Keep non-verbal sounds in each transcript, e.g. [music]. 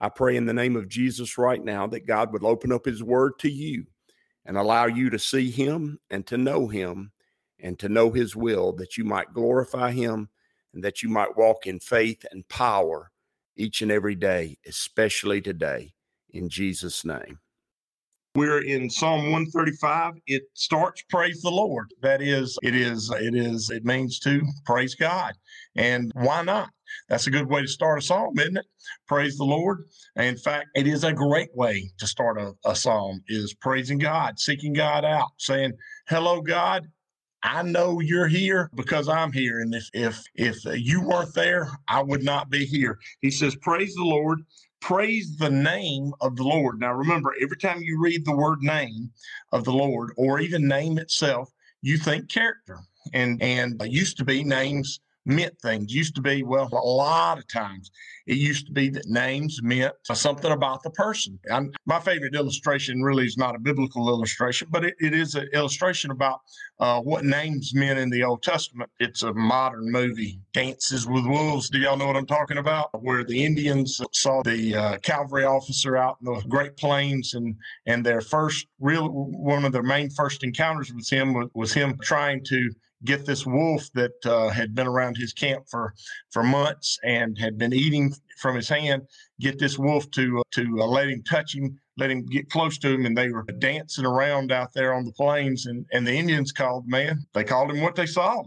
I pray in the name of Jesus right now that God would open up his word to you and allow you to see him and to know him and to know his will, that you might glorify him and that you might walk in faith and power each and every day, especially today. In Jesus' name. We're in Psalm 135. It starts praise the Lord. That is, it is, it is, it means to praise God. And why not? That's a good way to start a psalm, isn't it? Praise the Lord. In fact, it is a great way to start a, a psalm is praising God, seeking God out, saying, Hello, God. I know you're here because I'm here. And if if if you weren't there, I would not be here. He says, Praise the Lord, praise the name of the Lord. Now remember, every time you read the word name of the Lord or even name itself, you think character. And and used to be names meant things. Used to be, well, a lot of times it used to be that names meant something about the person. I'm, my favorite illustration really is not a biblical illustration, but it, it is an illustration about uh, what names meant in the Old Testament. It's a modern movie, Dances with Wolves. Do y'all know what I'm talking about? Where the Indians saw the uh, cavalry officer out in the Great Plains, and and their first real one of their main first encounters with him was, was him trying to get this wolf that uh, had been around his camp for for months and had been eating from his hand get this wolf to uh, to uh, let him touch him let him get close to him and they were dancing around out there on the plains and and the indians called man they called him what they saw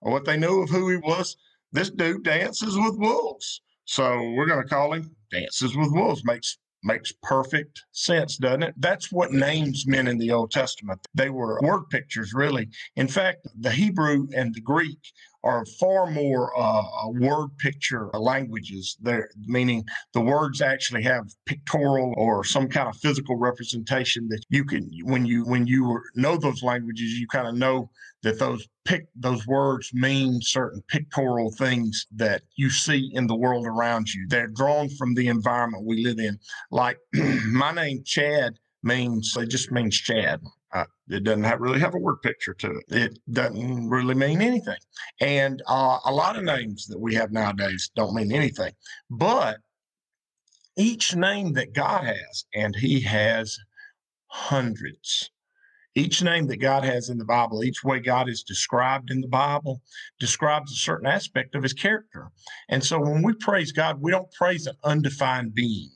or what they knew of who he was. This dude dances with wolves. So we're going to call him dances with wolves makes Makes perfect sense, doesn't it? That's what names meant in the Old Testament. They were word pictures, really. In fact, the Hebrew and the Greek are far more uh, word picture languages. There meaning the words actually have pictorial or some kind of physical representation that you can when you when you know those languages you kind of know that those pick those words mean certain pictorial things that you see in the world around you. They're drawn from the environment we live in. Like [clears throat] my name chad means it just means chad uh, it doesn't have, really have a word picture to it. It doesn't really mean anything. And uh, a lot of names that we have nowadays don't mean anything. But each name that God has, and He has hundreds. Each name that God has in the Bible, each way God is described in the Bible, describes a certain aspect of his character. And so when we praise God, we don't praise an undefined being.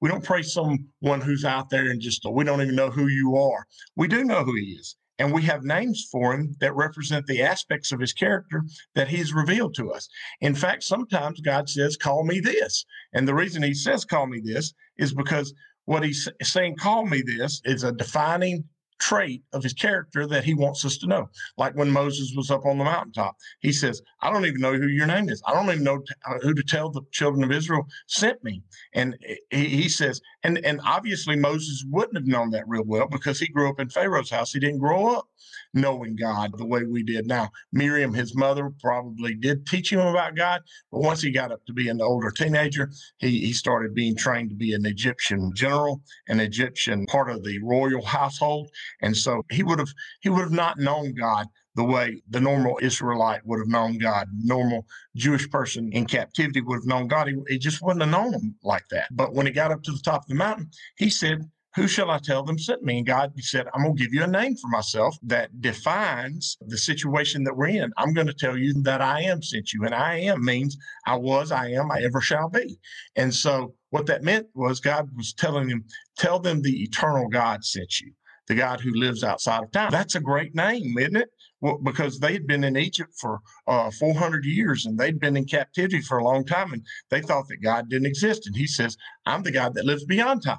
We don't praise someone who's out there and just we don't even know who you are. We do know who he is. And we have names for him that represent the aspects of his character that he's revealed to us. In fact, sometimes God says, Call me this. And the reason he says, Call me this is because what he's saying, Call me this, is a defining trait of his character that he wants us to know. Like when Moses was up on the mountaintop, he says, I don't even know who your name is. I don't even know uh, who to tell the children of Israel sent me. And he, he says, and, and obviously Moses wouldn't have known that real well because he grew up in Pharaoh's house. He didn't grow up knowing God the way we did now. Miriam, his mother, probably did teach him about God, but once he got up to be an older teenager, he, he started being trained to be an Egyptian general, an Egyptian part of the royal household. And so he would have he would have not known God the way the normal Israelite would have known God, normal Jewish person in captivity would have known God. He, he just wouldn't have known him like that. But when he got up to the top of the mountain, he said, who shall I tell them sent me? And God said, I'm going to give you a name for myself that defines the situation that we're in. I'm going to tell you that I am sent you. And I am means I was, I am, I ever shall be. And so what that meant was God was telling him, tell them the eternal God sent you, the God who lives outside of time. That's a great name, isn't it? Well, because they had been in Egypt for uh, 400 years and they'd been in captivity for a long time and they thought that God didn't exist. And he says, I'm the God that lives beyond time.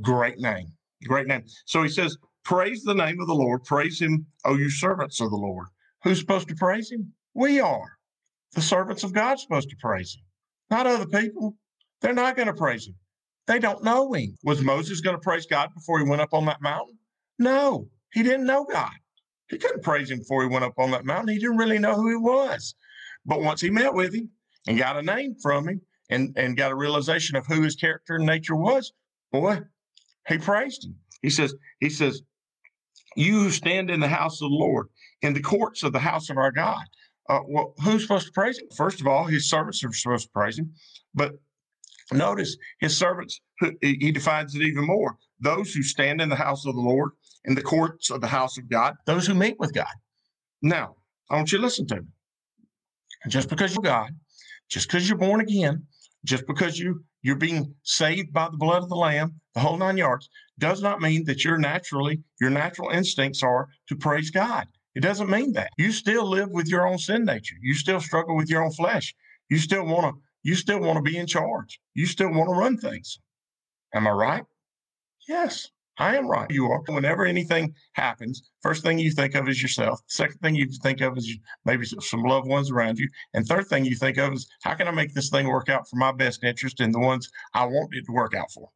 Great name. Great name. So he says, Praise the name of the Lord. Praise him, O you servants of the Lord. Who's supposed to praise him? We are. The servants of God supposed to praise him, not other people. They're not going to praise him. They don't know him. Was Moses going to praise God before he went up on that mountain? No, he didn't know God. He couldn't praise him before he went up on that mountain. He didn't really know who he was. But once he met with him and got a name from him and, and got a realization of who his character and nature was, boy, he praised him. He says, he says, you who stand in the house of the Lord, in the courts of the house of our God. Uh, well, who's supposed to praise him? First of all, his servants are supposed to praise him. But notice his servants, he defines it even more. Those who stand in the house of the Lord, in the courts of the house of God, those who meet with God. Now, I want you to listen to me. Just because you're God, just because you're born again, just because you you're being saved by the blood of the lamb, the whole nine yards, does not mean that you're naturally your natural instincts are to praise God. It doesn't mean that. You still live with your own sin nature. You still struggle with your own flesh. You still want to you still want to be in charge. You still want to run things. Am I right? Yes. I am right. You are. Whenever anything happens, first thing you think of is yourself. Second thing you think of is maybe some loved ones around you. And third thing you think of is how can I make this thing work out for my best interest and the ones I want it to work out for?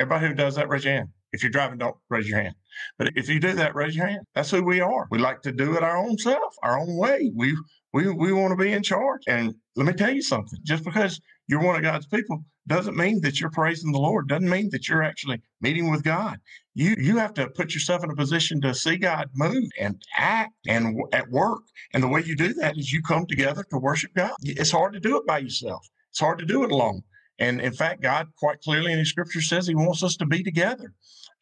Everybody who does that, raise your hand. If you're driving, don't raise your hand. But if you do that, raise your hand. That's who we are. We like to do it our own self, our own way. We we we want to be in charge. And let me tell you something. Just because you're one of God's people doesn't mean that you're praising the Lord. Doesn't mean that you're actually meeting with God. You you have to put yourself in a position to see God move and act and w- at work. And the way you do that is you come together to worship God. It's hard to do it by yourself. It's hard to do it alone. And in fact, God quite clearly in His Scripture says He wants us to be together.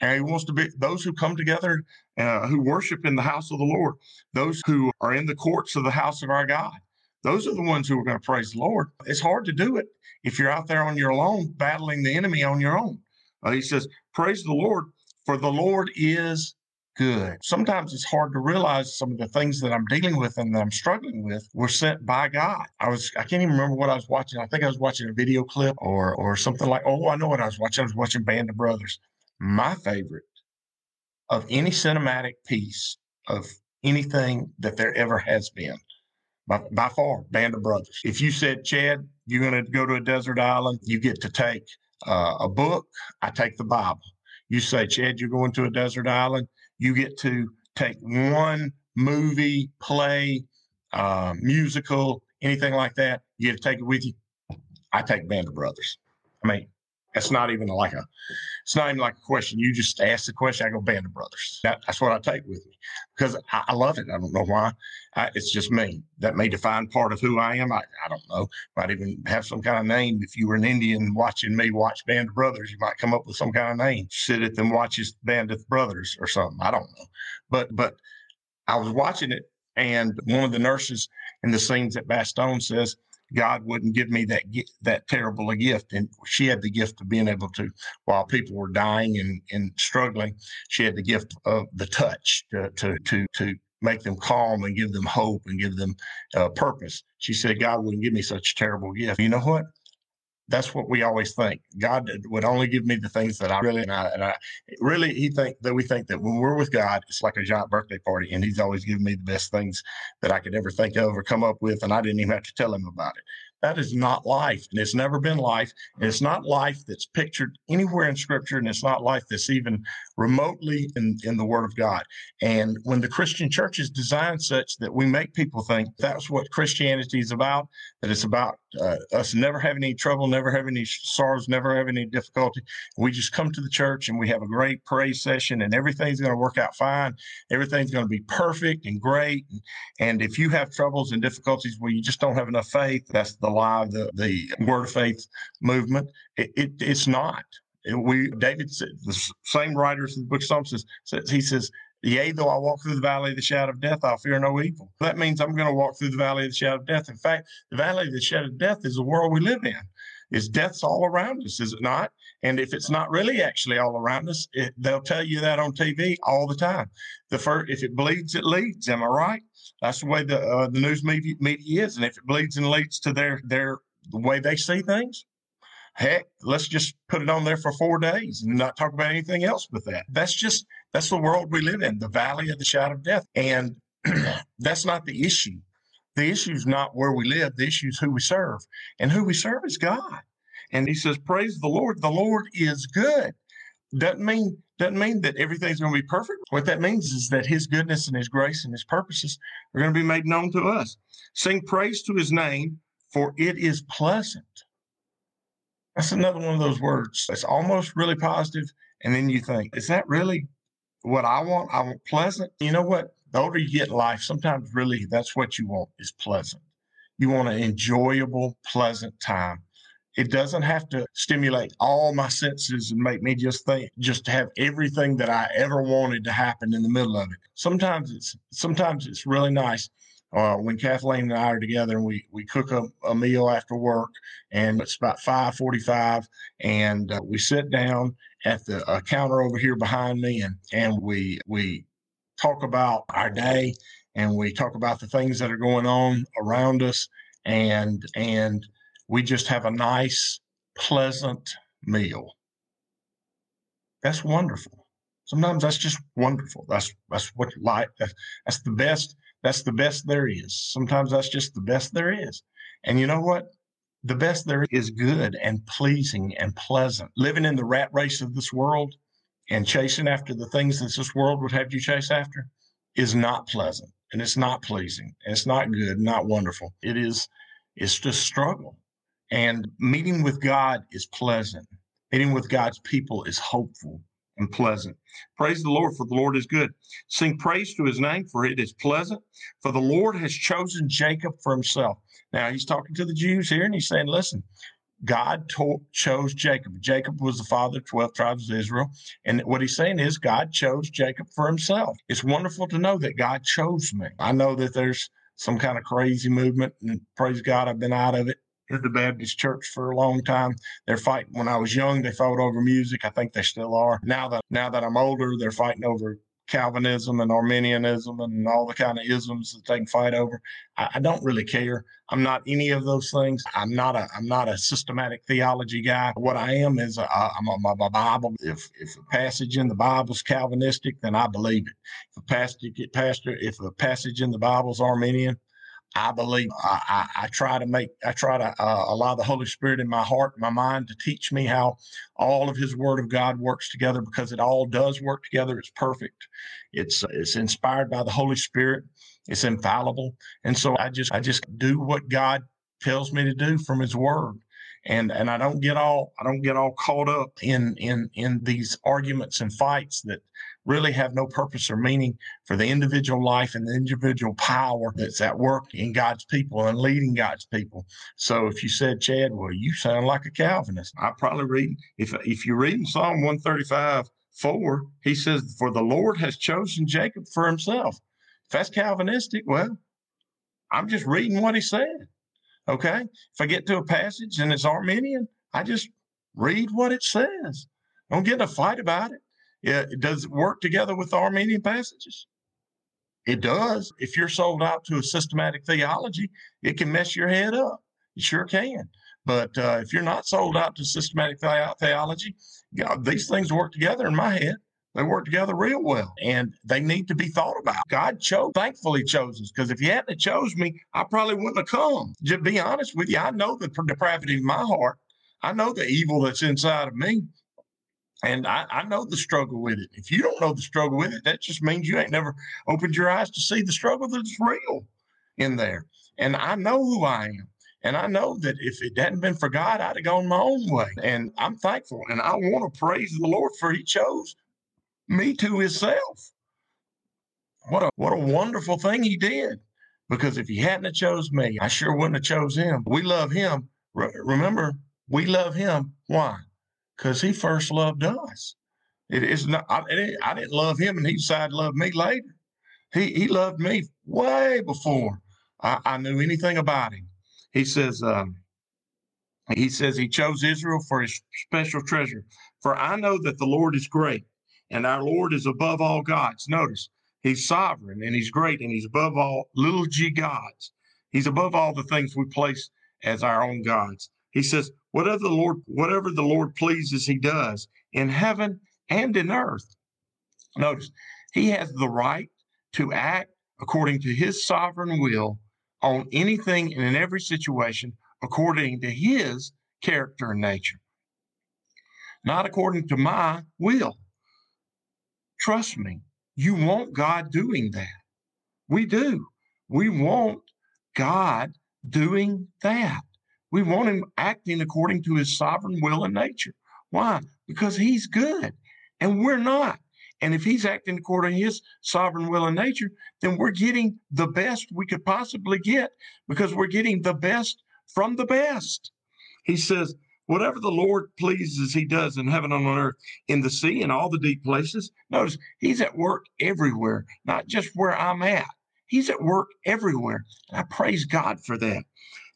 And he wants to be those who come together, uh, who worship in the house of the Lord, those who are in the courts of the house of our God. Those are the ones who are going to praise the Lord. It's hard to do it if you're out there on your own, battling the enemy on your own. Uh, he says, Praise the Lord, for the Lord is good. Sometimes it's hard to realize some of the things that I'm dealing with and that I'm struggling with were sent by God. I was I can't even remember what I was watching. I think I was watching a video clip or or something like oh I know what I was watching. I was watching Band of Brothers. My favorite of any cinematic piece of anything that there ever has been. By, by far, Band of Brothers. If you said, Chad, you're going to go to a desert island, you get to take uh, a book, I take the Bible. You say, Chad, you're going to a desert island, you get to take one movie, play, uh, musical, anything like that. You get to take it with you. I take Band of Brothers. I mean, that's not even like a, it's not even like a question. You just ask the question. I go Band of Brothers. That, that's what I take with me because I, I love it. I don't know why. I, it's just me. That may define part of who I am. I, I don't know. Might even have some kind of name. If you were an Indian watching me watch Band of Brothers, you might come up with some kind of name. Sit at them watches Band of Brothers or something. I don't know. But but I was watching it, and one of the nurses in the scenes at Bastogne says, God wouldn't give me that that terrible a gift. And she had the gift of being able to, while people were dying and, and struggling, she had the gift of the touch to to to, to make them calm and give them hope and give them uh, purpose. She said, God wouldn't give me such a terrible gift. You know what? That's what we always think. God would only give me the things that I really and I, and I really he think that we think that when we're with God, it's like a giant birthday party, and He's always giving me the best things that I could ever think of or come up with, and I didn't even have to tell Him about it. That is not life, and it's never been life. And it's not life that's pictured anywhere in Scripture, and it's not life that's even remotely in, in the Word of God. And when the Christian church is designed such that we make people think that's what Christianity is about, that it's about uh, us never having any trouble, never having any sorrows, never having any difficulty. We just come to the church and we have a great praise session, and everything's going to work out fine. Everything's going to be perfect and great. And, and if you have troubles and difficulties where you just don't have enough faith, that's the lie of the, the word of faith movement. It, it, it's not. We David said the same writers in the book of Psalms says, says he says, Yea, though I walk through the valley of the shadow of death, I'll fear no evil. That means I'm going to walk through the valley of the shadow of death. In fact, the valley of the shadow of death is the world we live in. Is death's all around us, is it not? And if it's not really actually all around us, it, they'll tell you that on TV all the time. The first, if it bleeds, it leads. Am I right? That's the way the uh, the news media, media is. And if it bleeds and leads to their their the way they see things, heck, let's just put it on there for four days and not talk about anything else but that. That's just that's the world we live in, the valley of the shadow of death. And [clears throat] that's not the issue. The issue is not where we live. The issue is who we serve. And who we serve is God. And he says, Praise the Lord. The Lord is good. Doesn't mean doesn't mean that everything's going to be perfect. What that means is that his goodness and his grace and his purposes are going to be made known to us. Sing praise to his name, for it is pleasant. That's another one of those words that's almost really positive, And then you think, is that really what I want? I want pleasant. You know what? The older you get in life, sometimes really that's what you want is pleasant. You want an enjoyable, pleasant time. It doesn't have to stimulate all my senses and make me just think, just have everything that I ever wanted to happen in the middle of it. Sometimes it's, sometimes it's really nice uh, when Kathleen and I are together and we we cook a, a meal after work and it's about 5:45 and uh, we sit down at the uh, counter over here behind me and and we we talk about our day and we talk about the things that are going on around us and and we just have a nice, pleasant meal. That's wonderful. Sometimes that's just wonderful. That's that's what life. That's, that's the best. That's the best there is. Sometimes that's just the best there is. And you know what? The best there is good and pleasing and pleasant. Living in the rat race of this world and chasing after the things that this world would have you chase after is not pleasant and it's not pleasing and it's not good, not wonderful. It is. It's just struggle. And meeting with God is pleasant. Meeting with God's people is hopeful and pleasant. Praise the Lord, for the Lord is good. Sing praise to his name, for it is pleasant. For the Lord has chosen Jacob for himself. Now he's talking to the Jews here and he's saying, listen, God to- chose Jacob. Jacob was the father of 12 tribes of Israel. And what he's saying is God chose Jacob for himself. It's wonderful to know that God chose me. I know that there's some kind of crazy movement, and praise God, I've been out of it in the Baptist church for a long time. They're fighting. When I was young, they fought over music. I think they still are. Now that now that I'm older, they're fighting over Calvinism and Arminianism and all the kind of isms that they can fight over. I, I, don't really care. I'm not any of those things. I'm not a I'm not a systematic theology guy. What I am is a, I'm a, a Bible. If if a passage in the Bible is Calvinistic, then I believe it. If a passage pastor if a passage in the Bible is Arminian, I believe I, I, I, try to make, I try to uh, allow the Holy Spirit in my heart, my mind to teach me how all of His Word of God works together because it all does work together. It's perfect. It's it's inspired by the Holy Spirit. It's infallible, and so I just I just do what God tells me to do from His Word and and I don't get all I don't get all caught up in in in these arguments and fights that really have no purpose or meaning for the individual life and the individual power that's at work in God's people and leading God's people. So if you said, Chad, well, you sound like a Calvinist, I probably read if if you read in Psalm 135, 4, he says, For the Lord has chosen Jacob for himself. If that's Calvinistic, well, I'm just reading what he said. Okay. If I get to a passage and it's Arminian, I just read what it says. Don't get in a fight about it. It does work together with Arminian passages? It does. If you're sold out to a systematic theology, it can mess your head up. It sure can. But uh, if you're not sold out to systematic the- theology, know, these things work together in my head. They work together real well, and they need to be thought about. God chose, thankfully chose us, because if He hadn't chose me, I probably wouldn't have come. Just be honest with you, I know the depravity of my heart. I know the evil that's inside of me. And I, I, know the struggle with it. If you don't know the struggle with it, that just means you ain't never opened your eyes to see the struggle that's real in there. And I know who I am. And I know that if it hadn't been for God, I'd have gone my own way. And I'm thankful. And I want to praise the Lord for He chose me to Himself. What a what a wonderful thing He did. Because if He hadn't have chose me, I sure wouldn't have chose Him. We love Him. Re- remember, we love Him. Why? Because he first loved us. It is not. I, it, I, didn't love him, and he decided to love me later. He he loved me way before I, I knew anything about him. He says. Um, he says he chose Israel for his special treasure. For I know that the Lord is great, and our Lord is above all gods. Notice he's sovereign and he's great, and he's above all little g gods. He's above all the things we place as our own gods. He says, whatever the Lord, whatever the Lord pleases, he does in heaven and in earth. Notice, he has the right to act according to his sovereign will on anything and in every situation according to his character and nature. Not according to my will. Trust me, you want God doing that. We do. We want God doing that. We want Him acting according to His sovereign will and nature. Why? Because He's good and we're not. And if He's acting according to His sovereign will and nature, then we're getting the best we could possibly get because we're getting the best from the best. He says, Whatever the Lord pleases, he does in heaven and on earth, in the sea and all the deep places. Notice he's at work everywhere, not just where I'm at. He's at work everywhere. And I praise God for that.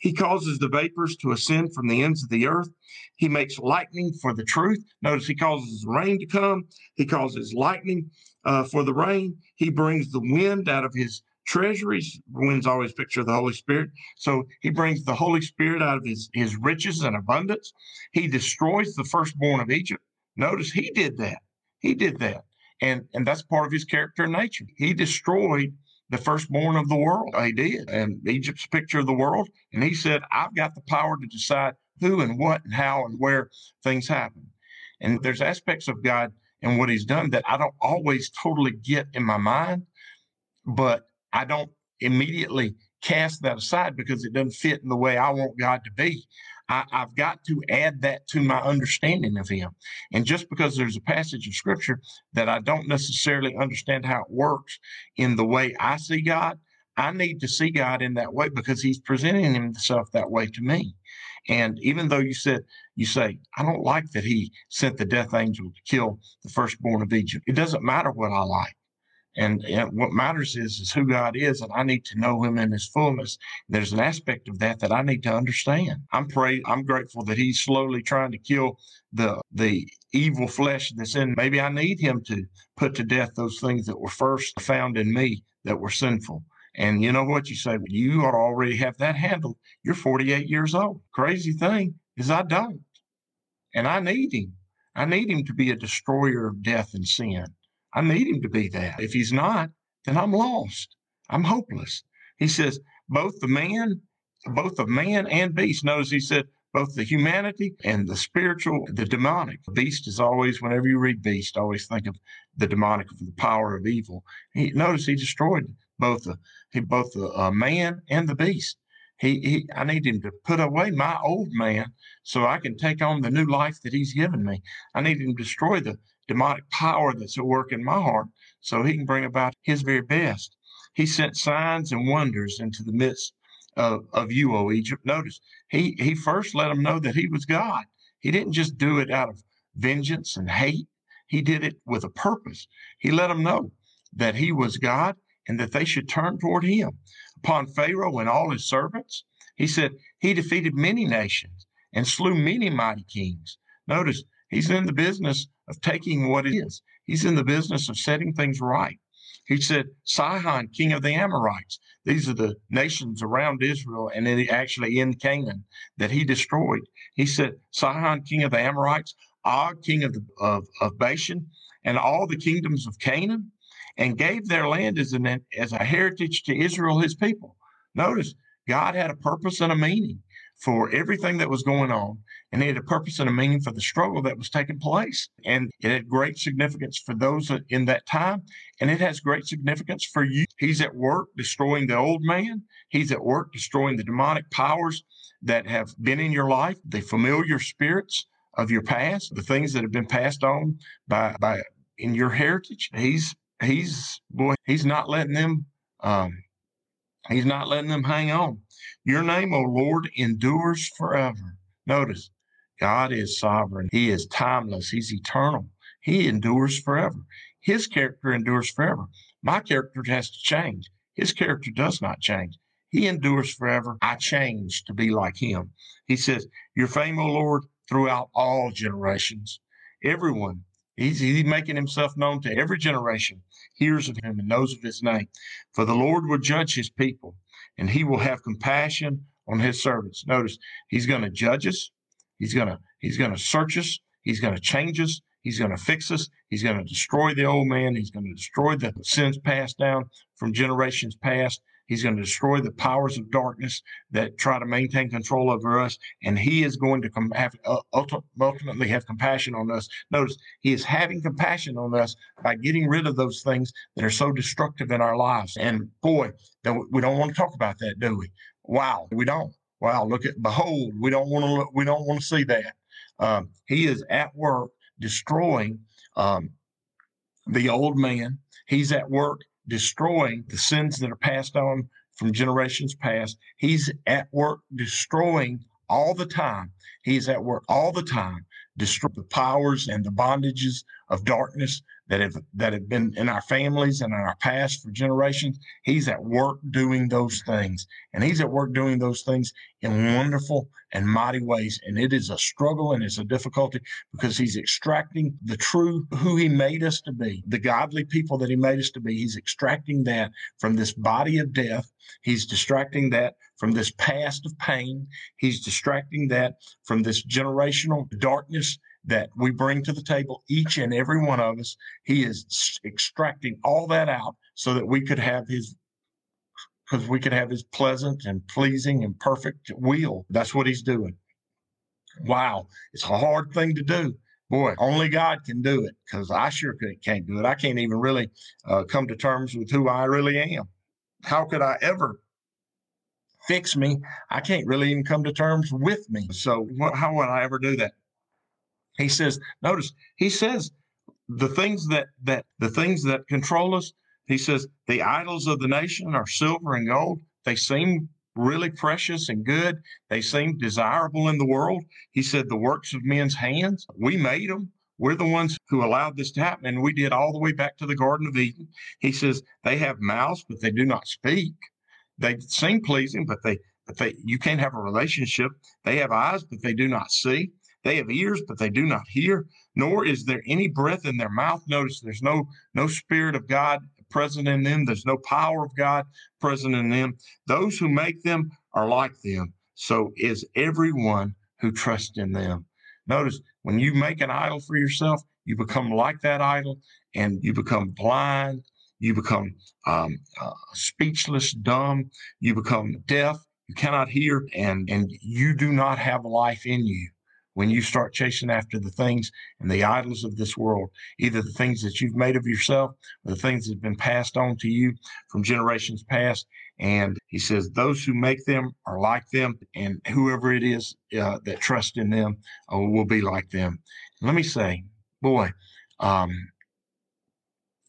He causes the vapors to ascend from the ends of the earth. He makes lightning for the truth. Notice he causes rain to come. He causes lightning uh, for the rain. He brings the wind out of his treasuries. Wind's always picture of the Holy Spirit. So he brings the Holy Spirit out of his, his riches and abundance. He destroys the firstborn of Egypt. Notice he did that. He did that. And, and that's part of his character and nature. He destroyed the firstborn of the world. He did. And Egypt's picture of the world. And he said, I've got the power to decide who and what and how and where things happen. And there's aspects of God and what he's done that I don't always totally get in my mind, but I don't immediately cast that aside because it doesn't fit in the way I want God to be. I, have got to add that to my understanding of Him. And just because there's a passage of Scripture that I don't necessarily understand how it works in the way I see God, I need to see God in that way because He's presenting Himself that way to me. And even though you said, you say, I don't like that He sent the death angel to kill the firstborn of Egypt. It doesn't matter what I like. And, and, what matters is is who God is, and I need to know Him in His fullness. There's an aspect of that that I need to understand. I'm pray I'm grateful that He's slowly trying to kill the the evil flesh that's in. Maybe I need Him to put to death those things that were first found in me that were sinful. And you know what you say? You already have that handled. You're 48 years old. Crazy thing is I don't, and I need Him. I need Him to be a destroyer of death and sin. I need him to be that. If he's not, then I'm lost. I'm hopeless. He says, both the man, both the man and beast. Notice he said, both the humanity and the spiritual, the demonic. Beast is always, whenever you read beast, always think of the demonic, of the power of evil. He notice he destroyed both the he, both the uh, man and the beast. He, he, I need him to put away my old man so I can take on the new life that he's given me. I need him to destroy the demonic power that's at work in my heart so he can bring about his very best. He sent signs and wonders into the midst of, of you, O Egypt. Notice, he, he first let them know that he was God. He didn't just do it out of vengeance and hate. He did it with a purpose. He let them know that he was God and that they should turn toward him. Upon Pharaoh and all his servants, he said, He defeated many nations and slew many mighty kings. Notice, He's in the business of taking what it is. He's in the business of setting things right. He said, Sihon, king of the Amorites. These are the nations around Israel and actually in Canaan that he destroyed. He said, Sihon, king of the Amorites, Og, king of, the, of, of Bashan, and all the kingdoms of Canaan, and gave their land as, an, as a heritage to Israel, his people. Notice, God had a purpose and a meaning for everything that was going on, and he had a purpose and a meaning for the struggle that was taking place. And it had great significance for those in that time, and it has great significance for you. He's at work destroying the old man, he's at work destroying the demonic powers that have been in your life, the familiar spirits of your past, the things that have been passed on by, by in your heritage. He's he's boy, he's not letting them um, he's not letting them hang on. Your name, O Lord, endures forever. Notice, God is sovereign. He is timeless. He's eternal. He endures forever. His character endures forever. My character has to change. His character does not change. He endures forever. I change to be like him. He says, Your fame, O Lord, throughout all generations. Everyone, he's, he's making himself known to every generation, hears of him and knows of his name. For the Lord will judge his people and he will have compassion on his servants. Notice he's going to judge us. He's going to, he's going to search us. He's going to change us. He's going to fix us. He's going to destroy the old man. He's going to destroy the sins passed down from generations past. He's going to destroy the powers of darkness that try to maintain control over us. And he is going to have, uh, ultimately have compassion on us. Notice he is having compassion on us by getting rid of those things that are so destructive in our lives. And boy, we don't want to talk about that, do we? Wow, we don't. Wow, look at behold, we don't want to look, we don't want to see that. Um, he is at work destroying um, the old man. He's at work destroying the sins that are passed on from generations past. He's at work destroying all the time. He's at work all the time, destroying the powers and the bondages of darkness that have that have been in our families and in our past for generations. He's at work doing those things, and he's at work doing those things in wonderful and mighty ways. And it is a struggle and it's a difficulty because he's extracting the true who he made us to be, the godly people that he made us to be. He's extracting that from this body of death. He's distracting that from this past of pain. He's distracting that from this generational darkness that we bring to the table, each and every one of us. He is extracting all that out so that we could have his because we could have his pleasant and pleasing and perfect will. That's what he's doing. Wow, it's a hard thing to do. Boy, only God can do it because I sure can't do it. I can't even really uh, come to terms with who I really am. How could I ever fix me? I can't really even come to terms with me. So, what, how would I ever do that? He says, notice, he says the things that that the things that control us, he says, the idols of the nation are silver and gold. They seem really precious and good. They seem desirable in the world. He said, the works of men's hands, we made them. We're the ones who allowed this to happen. And we did all the way back to the Garden of Eden. He says, they have mouths, but they do not speak. They seem pleasing, but they, but they, you can't have a relationship. They have eyes, but they do not see. They have ears, but they do not hear, nor is there any breath in their mouth. Notice there's no no spirit of God present in them. There's no power of God present in them. Those who make them are like them. So is everyone who trusts in them. Notice when you make an idol for yourself, you become like that idol and you become blind. You become um, uh, speechless, dumb. You become deaf. You cannot hear, and and you do not have life in you when you start chasing after the things and the idols of this world, either the things that you've made of yourself or the things that have been passed on to you from generations past. And he says, those who make them are like them, and whoever it is uh, that trusts in them uh, will be like them. Let me say, boy, um,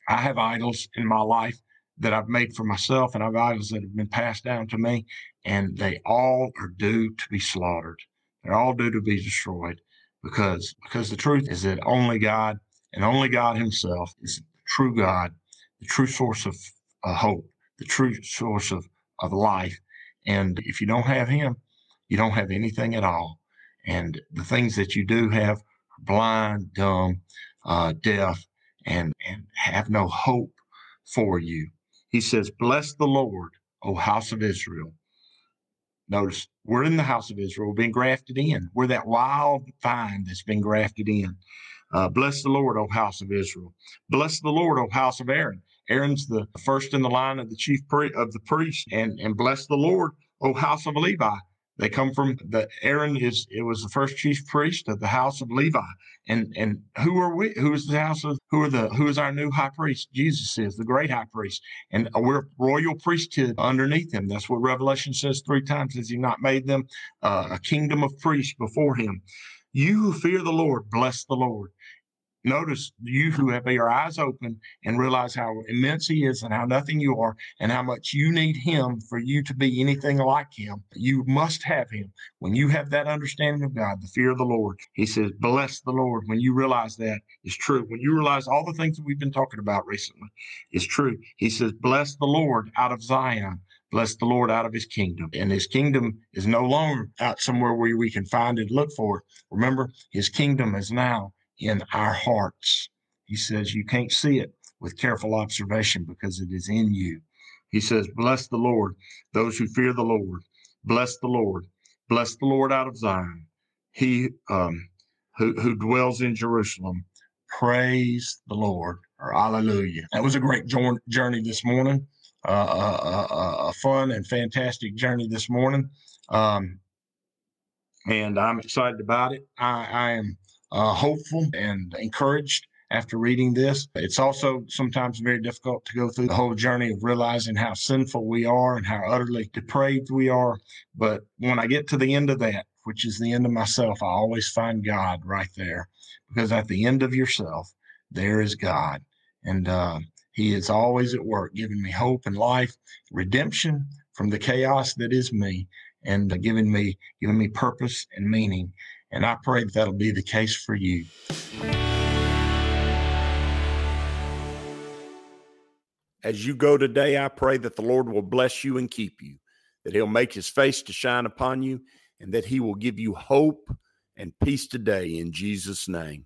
I have idols in my life that I've made for myself, and I have idols that have been passed down to me, and they all are due to be slaughtered. They're all due to be destroyed because because the truth is that only God and only God Himself is the true God, the true source of uh, hope, the true source of, of life. And if you don't have Him, you don't have anything at all. And the things that you do have are blind, dumb, uh, deaf, and, and have no hope for you. He says, Bless the Lord, O house of Israel. Notice we're in the house of Israel, being grafted in. We're that wild vine that's been grafted in. Uh, bless the Lord, O house of Israel. Bless the Lord, O house of Aaron. Aaron's the first in the line of the chief pri- of the priest, and and bless the Lord, O house of Levi. They come from the Aaron is it was the first chief priest of the house of Levi. And and who are we? Who is the house of who are the who is our new high priest? Jesus is the great high priest. And we're royal priesthood underneath him. That's what Revelation says three times. Has he not made them uh, a kingdom of priests before him? You who fear the Lord, bless the Lord notice you who have your eyes open and realize how immense he is and how nothing you are and how much you need him for you to be anything like him. You must have him. When you have that understanding of God, the fear of the Lord, he says, bless the Lord. When you realize that is true, when you realize all the things that we've been talking about recently is true, he says, bless the Lord out of Zion. Bless the Lord out of his kingdom. And his kingdom is no longer out somewhere where we can find it, look for. Remember, his kingdom is now in our hearts. He says you can't see it with careful observation because it is in you. He says, Bless the Lord, those who fear the Lord. Bless the Lord. Bless the Lord out of Zion. He um, who, who dwells in Jerusalem. Praise the Lord or hallelujah. That was a great journey this morning. a, a, a, fun and fantastic journey this morning. Um, and I'm excited about it. I, I am uh, hopeful and encouraged after reading this. It's also sometimes very difficult to go through the whole journey of realizing how sinful we are and how utterly depraved we are. But when I get to the end of that, which is the end of myself, I always find God right there because at the end of yourself, there is God. And uh, He is always at work, giving me hope and life, redemption from the chaos that is me, and uh, giving me giving me purpose and meaning. And I pray that that'll be the case for you. As you go today, I pray that the Lord will bless you and keep you, that He'll make His face to shine upon you, and that He will give you hope and peace today in Jesus' name.